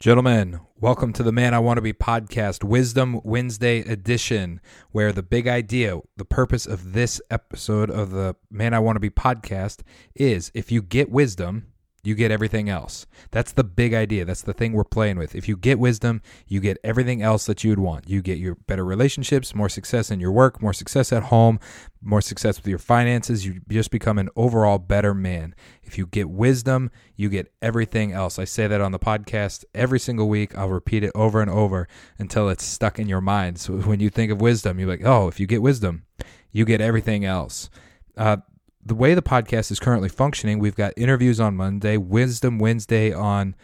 Gentlemen, welcome to the Man I Want to Be podcast, Wisdom Wednesday edition, where the big idea, the purpose of this episode of the Man I Want to Be podcast is if you get wisdom, you get everything else. That's the big idea. That's the thing we're playing with. If you get wisdom, you get everything else that you'd want. You get your better relationships, more success in your work, more success at home, more success with your finances. You just become an overall better man. If you get wisdom, you get everything else. I say that on the podcast every single week. I'll repeat it over and over until it's stuck in your mind. So when you think of wisdom, you're like, oh, if you get wisdom, you get everything else. Uh, the way the podcast is currently functioning, we've got interviews on Monday, Wisdom Wednesday on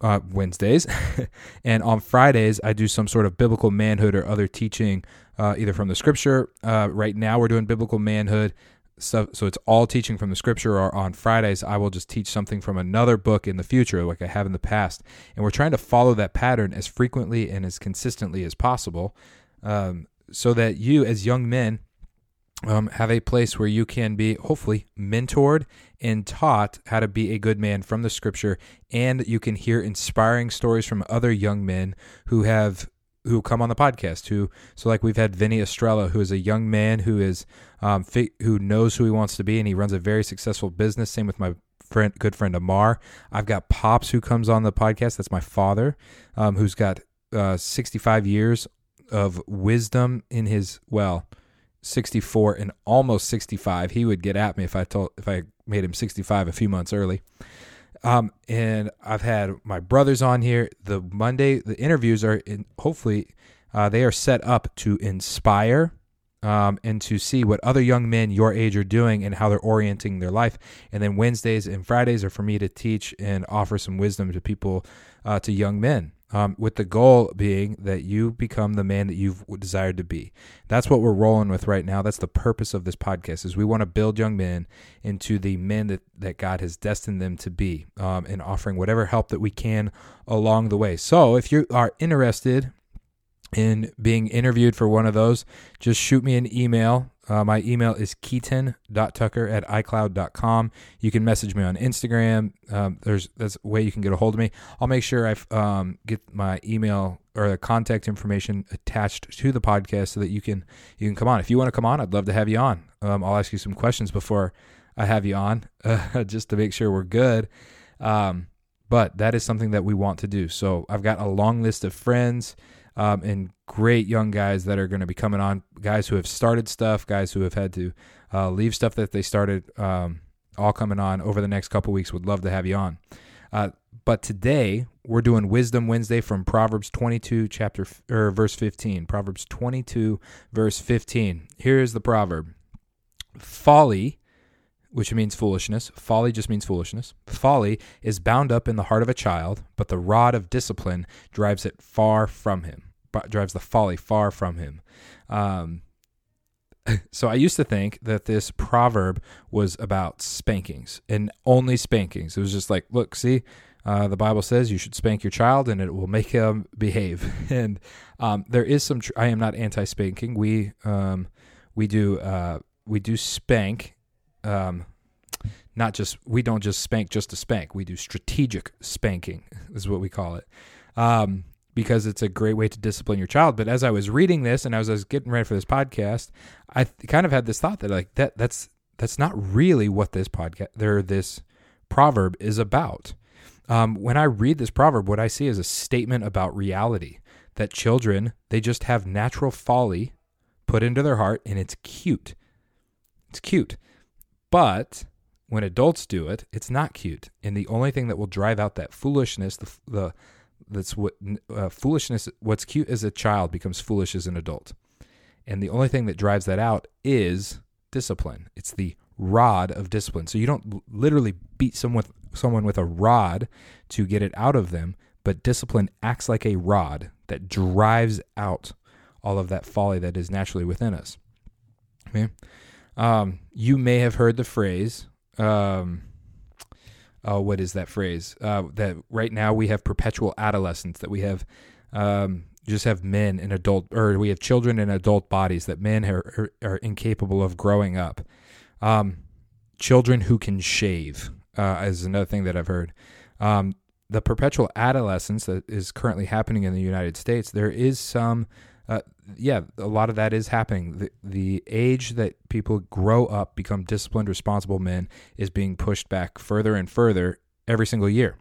uh, Wednesdays, and on Fridays I do some sort of biblical manhood or other teaching, uh, either from the Scripture. Uh, right now we're doing biblical manhood, so so it's all teaching from the Scripture. Or on Fridays I will just teach something from another book in the future, like I have in the past, and we're trying to follow that pattern as frequently and as consistently as possible, um, so that you as young men um, have a place where you can be hopefully mentored and taught how to be a good man from the scripture and you can hear inspiring stories from other young men who have who come on the podcast who so like we've had Vinny Estrella who is a young man who is um, fi- who knows who he wants to be and he runs a very successful business. Same with my friend good friend Amar. I've got Pops who comes on the podcast. That's my father um, who's got uh, 65 years of wisdom in his well 64 and almost 65. He would get at me if I told if I made him 65 a few months early. Um, and I've had my brothers on here. The Monday the interviews are in, hopefully uh, they are set up to inspire um, and to see what other young men your age are doing and how they're orienting their life. And then Wednesdays and Fridays are for me to teach and offer some wisdom to people, uh, to young men um, with the goal being that you become the man that you've desired to be. That's what we're rolling with right now. That's the purpose of this podcast is we want to build young men into the men that, that God has destined them to be um, and offering whatever help that we can along the way. So if you are interested in being interviewed for one of those, just shoot me an email uh, my email is keaton.tucker at icloud.com. You can message me on Instagram. Um, there's that's a way you can get a hold of me. I'll make sure I um, get my email or the contact information attached to the podcast so that you can you can come on. If you want to come on, I'd love to have you on. Um, I'll ask you some questions before I have you on, uh, just to make sure we're good. Um, but that is something that we want to do. So I've got a long list of friends um, and great young guys that are going to be coming on. Guys who have started stuff, guys who have had to uh, leave stuff that they started, um, all coming on over the next couple weeks. Would love to have you on. Uh, but today we're doing Wisdom Wednesday from Proverbs 22, chapter or verse 15. Proverbs 22, verse 15. Here is the proverb: Folly which means foolishness. Folly just means foolishness. Folly is bound up in the heart of a child, but the rod of discipline drives it far from him, drives the folly far from him. Um, so I used to think that this proverb was about spankings and only spankings. It was just like, look, see, uh, the Bible says you should spank your child and it will make him behave. and um, there is some. Tr- I am not anti-spanking. We um, we do uh, we do spank um, not just we don't just spank just to spank. We do strategic spanking is what we call it. Um, because it's a great way to discipline your child. But as I was reading this and as I was getting ready for this podcast, I kind of had this thought that like that that's that's not really what this podcast there this proverb is about. Um, when I read this proverb, what I see is a statement about reality that children they just have natural folly put into their heart, and it's cute. It's cute. But when adults do it, it's not cute. And the only thing that will drive out that foolishness, the, the that's what uh, foolishness, what's cute as a child becomes foolish as an adult. And the only thing that drives that out is discipline. It's the rod of discipline. So you don't literally beat someone someone with a rod to get it out of them, but discipline acts like a rod that drives out all of that folly that is naturally within us. Okay? Um, you may have heard the phrase. Um, oh, what is that phrase? Uh, that right now we have perpetual adolescence. That we have um, just have men in adult, or we have children in adult bodies. That men are are, are incapable of growing up. Um, children who can shave uh, is another thing that I've heard. Um, the perpetual adolescence that is currently happening in the United States, there is some, uh, yeah, a lot of that is happening. The, the age that people grow up, become disciplined, responsible men, is being pushed back further and further every single year.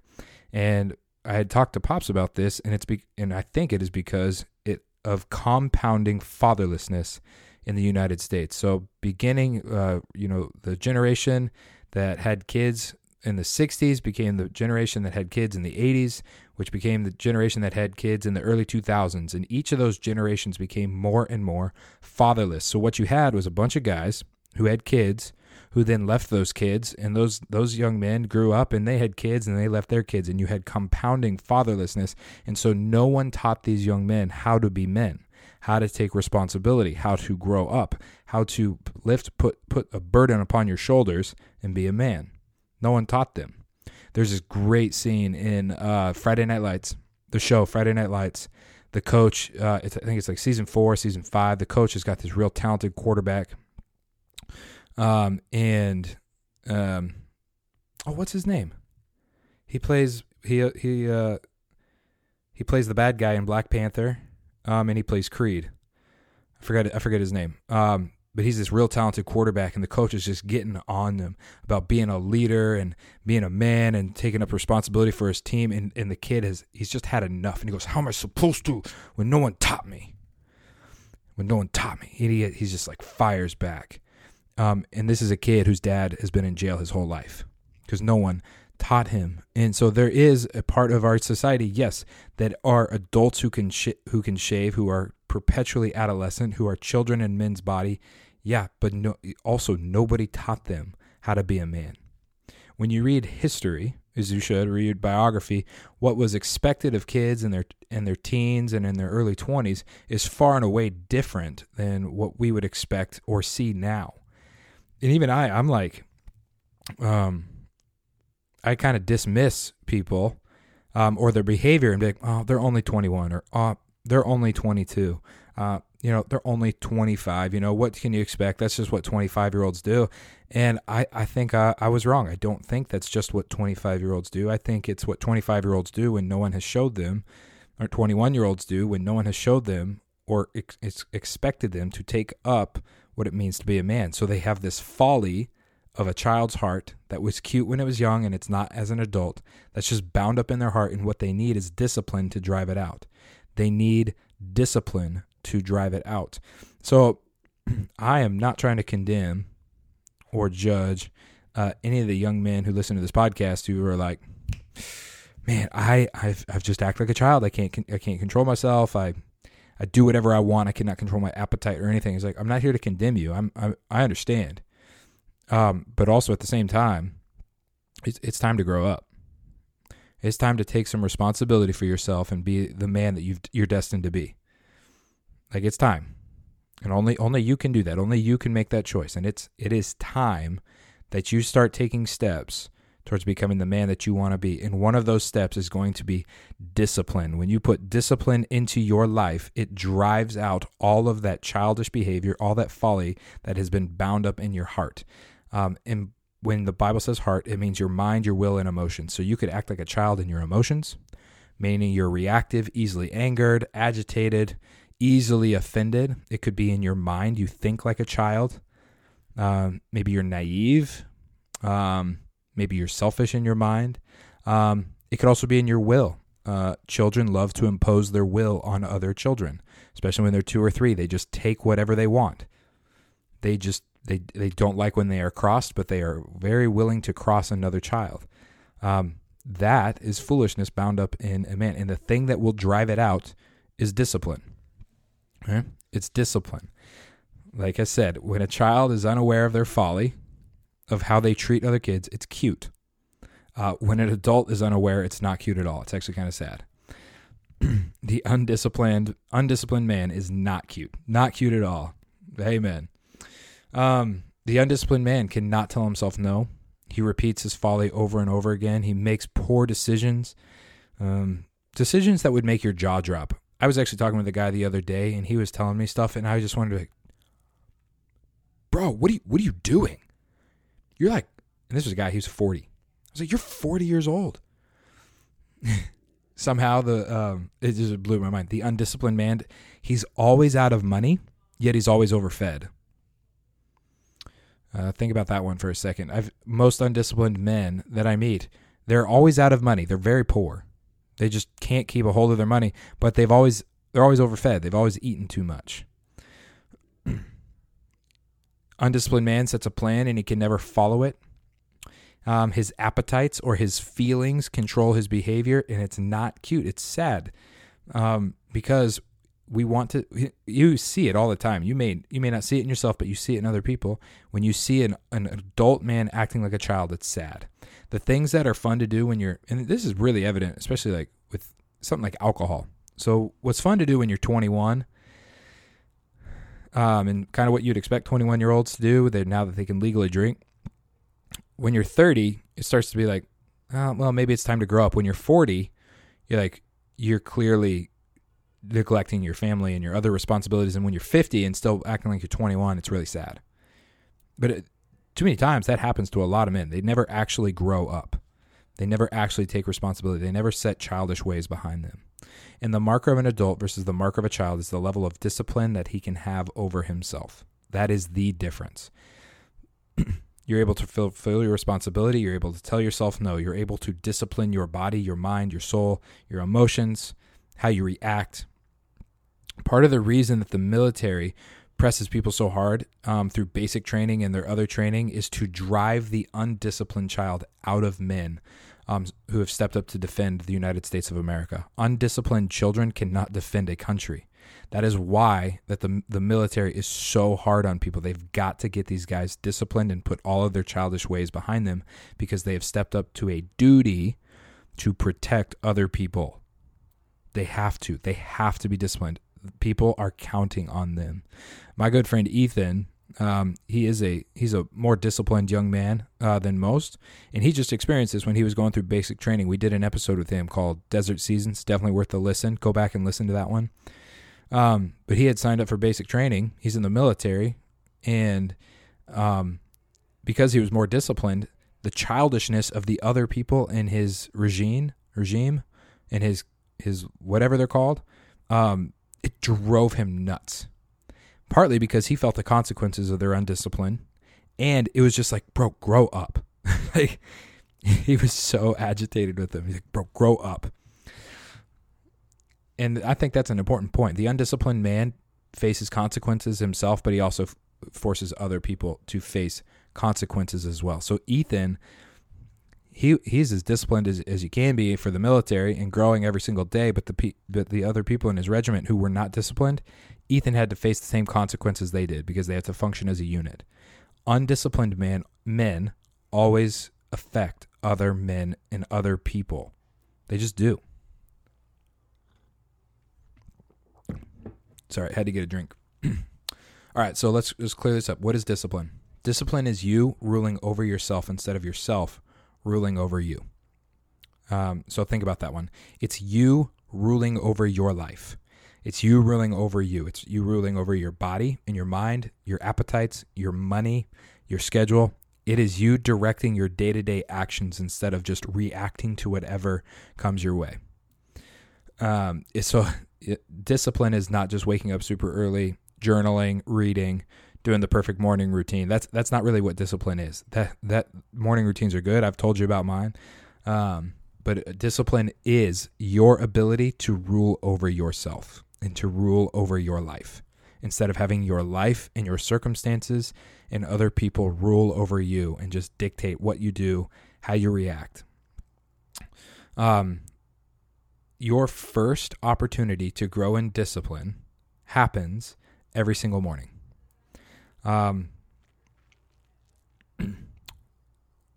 And I had talked to Pops about this, and it's be, and I think it is because it of compounding fatherlessness in the United States. So beginning, uh, you know, the generation that had kids in the 60s became the generation that had kids in the 80s, which became the generation that had kids in the early 2000s. And each of those generations became more and more fatherless. So what you had was a bunch of guys who had kids who then left those kids and those those young men grew up and they had kids and they left their kids and you had compounding fatherlessness and so no one taught these young men how to be men how to take responsibility how to grow up how to lift put put a burden upon your shoulders and be a man no one taught them. There's this great scene in uh, Friday Night Lights, the show Friday Night Lights. The coach, uh, I think it's like season four, season five. The coach has got this real talented quarterback, um, and um, oh, what's his name? He plays he he uh, he plays the bad guy in Black Panther, um, and he plays Creed. I forget I forget his name. Um, but he's this real talented quarterback and the coach is just getting on them about being a leader and being a man and taking up responsibility for his team. And, and the kid has he's just had enough. And he goes how am i supposed to when no one taught me? When no one taught me. He, he's just like fires back. Um, and this is a kid whose dad has been in jail his whole life because no one taught him. And so there is a part of our society yes that are adults who can sh- who can shave who are perpetually adolescent who are children in men's body. Yeah, but no, also nobody taught them how to be a man. When you read history, as you should read biography, what was expected of kids in their in their teens and in their early 20s is far and away different than what we would expect or see now. And even I, I'm like, um, I kind of dismiss people um, or their behavior and be like, oh, they're only 21 or oh, they're only 22. Uh, you know, they're only 25. You know, what can you expect? That's just what 25 year olds do. And I, I think I, I was wrong. I don't think that's just what 25 year olds do. I think it's what 25 year olds do when no one has showed them, or 21 year olds do when no one has showed them or ex- expected them to take up what it means to be a man. So they have this folly of a child's heart that was cute when it was young and it's not as an adult that's just bound up in their heart and what they need is discipline to drive it out they need discipline to drive it out. So I am not trying to condemn or judge uh, any of the young men who listen to this podcast who are like, man, I I've, I've just acted like a child. I can't I can't control myself. I I do whatever I want. I cannot control my appetite or anything. It's like I'm not here to condemn you. I'm I, I understand, um, but also at the same time, it's it's time to grow up. It's time to take some responsibility for yourself and be the man that you've, you're destined to be. Like it's time. And only only you can do that. Only you can make that choice. And it's it is time that you start taking steps towards becoming the man that you want to be. And one of those steps is going to be discipline. When you put discipline into your life, it drives out all of that childish behavior, all that folly that has been bound up in your heart. Um, and when the Bible says heart, it means your mind, your will, and emotions. So you could act like a child in your emotions, meaning you're reactive, easily angered, agitated, easily offended. It could be in your mind. You think like a child. Um, maybe you're naive. Um, maybe you're selfish in your mind. Um, it could also be in your will. Uh, children love to impose their will on other children, especially when they're two or three. They just take whatever they want. They just they they don't like when they are crossed, but they are very willing to cross another child. Um, that is foolishness bound up in a man, and the thing that will drive it out is discipline. It's discipline. Like I said, when a child is unaware of their folly, of how they treat other kids, it's cute. Uh, when an adult is unaware, it's not cute at all. It's actually kind of sad. the undisciplined, undisciplined man is not cute. Not cute at all. Amen. Um, the undisciplined man cannot tell himself no. He repeats his folly over and over again. He makes poor decisions, um, decisions that would make your jaw drop. I was actually talking with a guy the other day, and he was telling me stuff, and I just wanted to, be like, bro, what are you, what are you doing? You're like, and this was a guy. He was forty. I was like, you're forty years old. somehow the um, it just blew my mind. The undisciplined man, he's always out of money, yet he's always overfed. Uh, think about that one for a second. I've most undisciplined men that I meet, they're always out of money. They're very poor. They just can't keep a hold of their money, but they've always they're always overfed. They've always eaten too much. Undisciplined man sets a plan and he can never follow it. Um, his appetites or his feelings control his behavior, and it's not cute. It's sad um, because we want to. You see it all the time. You may you may not see it in yourself, but you see it in other people. When you see an, an adult man acting like a child, it's sad. The things that are fun to do when you're, and this is really evident, especially like with something like alcohol. So, what's fun to do when you're 21 um, and kind of what you'd expect 21 year olds to do they now that they can legally drink. When you're 30, it starts to be like, oh, well, maybe it's time to grow up. When you're 40, you're like, you're clearly neglecting your family and your other responsibilities. And when you're 50 and still acting like you're 21, it's really sad. But it, too many times that happens to a lot of men. They never actually grow up. They never actually take responsibility. They never set childish ways behind them. And the marker of an adult versus the marker of a child is the level of discipline that he can have over himself. That is the difference. you're able to fulfill your responsibility. You're able to tell yourself no. You're able to discipline your body, your mind, your soul, your emotions, how you react. Part of the reason that the military presses people so hard um, through basic training and their other training is to drive the undisciplined child out of men um, who have stepped up to defend the United States of America. Undisciplined children cannot defend a country. That is why that the the military is so hard on people. They've got to get these guys disciplined and put all of their childish ways behind them because they have stepped up to a duty to protect other people. They have to. They have to be disciplined. People are counting on them. My good friend Ethan um, he is a he's a more disciplined young man uh, than most, and he just experienced this when he was going through basic training. We did an episode with him called Desert Seasons. Definitely worth the listen. Go back and listen to that one. Um, but he had signed up for basic training. He's in the military, and um, because he was more disciplined, the childishness of the other people in his regime regime and his his whatever they're called, um, it drove him nuts partly because he felt the consequences of their undiscipline. And it was just like, bro, grow up. like, he was so agitated with them. He's like, bro, grow up. And I think that's an important point. The undisciplined man faces consequences himself, but he also f- forces other people to face consequences as well. So Ethan, he he's as disciplined as, as you can be for the military and growing every single day. But the pe- but the other people in his regiment who were not disciplined, Ethan had to face the same consequences they did because they had to function as a unit. Undisciplined man, men always affect other men and other people. They just do. Sorry, I had to get a drink. All right, so let's just clear this up. What is discipline? Discipline is you ruling over yourself instead of yourself ruling over you. Um, so think about that one. It's you ruling over your life. It's you ruling over you. It's you ruling over your body and your mind, your appetites, your money, your schedule. It is you directing your day to day actions instead of just reacting to whatever comes your way. Um, so, it, discipline is not just waking up super early, journaling, reading, doing the perfect morning routine. That's that's not really what discipline is. That that morning routines are good. I've told you about mine. Um, but discipline is your ability to rule over yourself and to rule over your life instead of having your life and your circumstances and other people rule over you and just dictate what you do, how you react. Um, your first opportunity to grow in discipline happens every single morning. Um,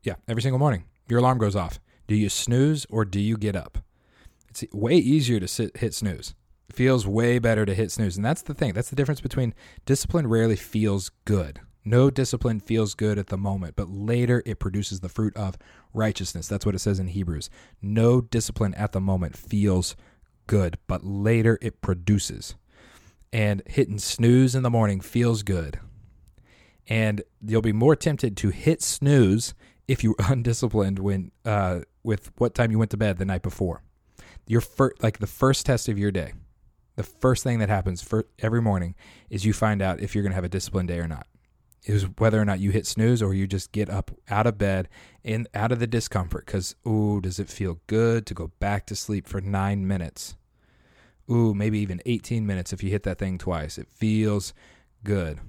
yeah, every single morning. Your alarm goes off. Do you snooze or do you get up? It's way easier to sit, hit snooze It feels way better to hit snooze. And that's the thing. That's the difference between discipline rarely feels good. No discipline feels good at the moment, but later it produces the fruit of righteousness. That's what it says in Hebrews. No discipline at the moment feels good, but later it produces. And hitting snooze in the morning feels good. And you'll be more tempted to hit snooze if you're undisciplined when uh, with what time you went to bed the night before your first, like the first test of your day, the first thing that happens for every morning is you find out if you're going to have a disciplined day or not. Is whether or not you hit snooze or you just get up out of bed and out of the discomfort. Because ooh, does it feel good to go back to sleep for nine minutes? Ooh, maybe even 18 minutes if you hit that thing twice. It feels good.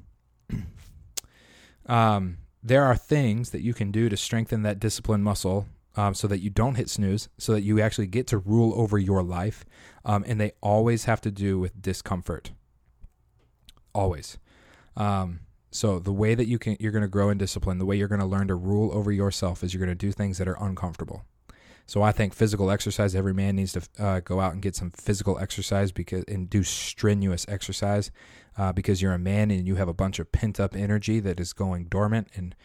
Um, there are things that you can do to strengthen that discipline muscle um, so that you don't hit snooze, so that you actually get to rule over your life. Um, and they always have to do with discomfort. Always. Um, so the way that you can you're going to grow in discipline, the way you're going to learn to rule over yourself is you're going to do things that are uncomfortable. So I think physical exercise. Every man needs to uh, go out and get some physical exercise because and do strenuous exercise uh, because you're a man and you have a bunch of pent up energy that is going dormant and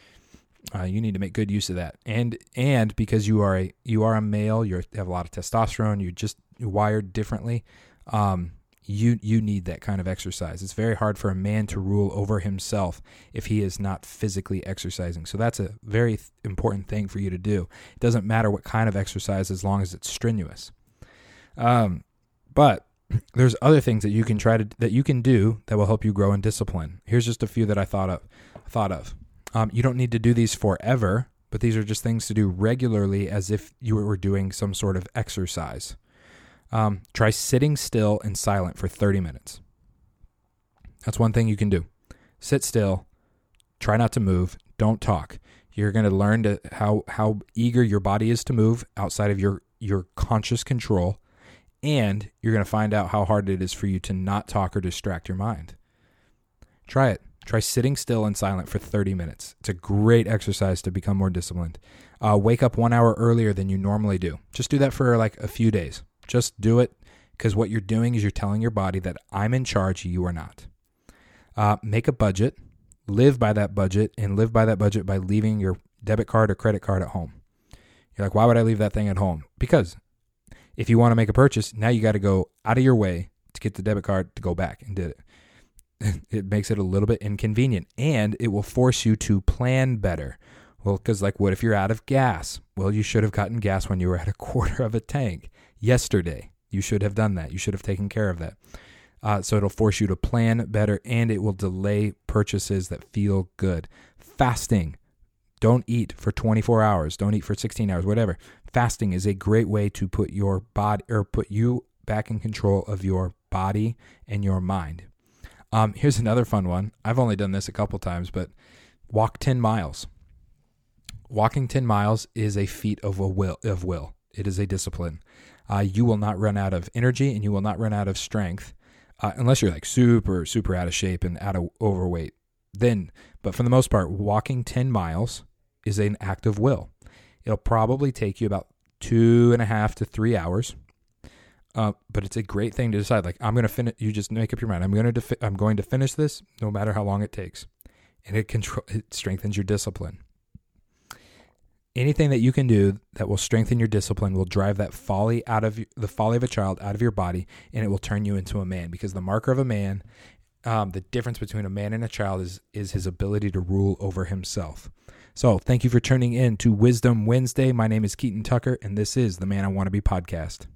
uh, you need to make good use of that. And and because you are a you are a male, you have a lot of testosterone. You're just wired differently. Um, you you need that kind of exercise. It's very hard for a man to rule over himself if he is not physically exercising. So that's a very th- important thing for you to do. It doesn't matter what kind of exercise as long as it's strenuous. Um, but there's other things that you can try to that you can do that will help you grow in discipline. Here's just a few that I thought of. Thought of. Um, you don't need to do these forever, but these are just things to do regularly as if you were doing some sort of exercise. Um, try sitting still and silent for 30 minutes. That's one thing you can do. Sit still, try not to move, don't talk. You're going to learn how how eager your body is to move outside of your your conscious control, and you're going to find out how hard it is for you to not talk or distract your mind. Try it. Try sitting still and silent for 30 minutes. It's a great exercise to become more disciplined. Uh, wake up one hour earlier than you normally do. Just do that for like a few days. Just do it because what you're doing is you're telling your body that I'm in charge, you are not. Uh, make a budget, live by that budget, and live by that budget by leaving your debit card or credit card at home. You're like, why would I leave that thing at home? Because if you want to make a purchase, now you got to go out of your way to get the debit card to go back and did it. It makes it a little bit inconvenient and it will force you to plan better. Well, because, like, what if you're out of gas? Well, you should have gotten gas when you were at a quarter of a tank yesterday. You should have done that. You should have taken care of that. Uh, so it'll force you to plan better and it will delay purchases that feel good. Fasting. Don't eat for 24 hours. Don't eat for 16 hours, whatever. Fasting is a great way to put your body or put you back in control of your body and your mind. Um, here's another fun one. I've only done this a couple times, but walk 10 miles. Walking 10 miles is a feat of a will of will. It is a discipline uh, you will not run out of energy and you will not run out of strength uh, unless you're like super, super out of shape and out of overweight. Then, but for the most part, walking 10 miles is an act of will. It'll probably take you about two and a half to three hours. Uh, but it's a great thing to decide. Like I'm going to finish. You just make up your mind. I'm going to. Defi- I'm going to finish this, no matter how long it takes, and it control. It strengthens your discipline anything that you can do that will strengthen your discipline will drive that folly out of the folly of a child out of your body and it will turn you into a man because the marker of a man um, the difference between a man and a child is is his ability to rule over himself so thank you for tuning in to wisdom wednesday. My name is keaton tucker and this is the man i want to be podcast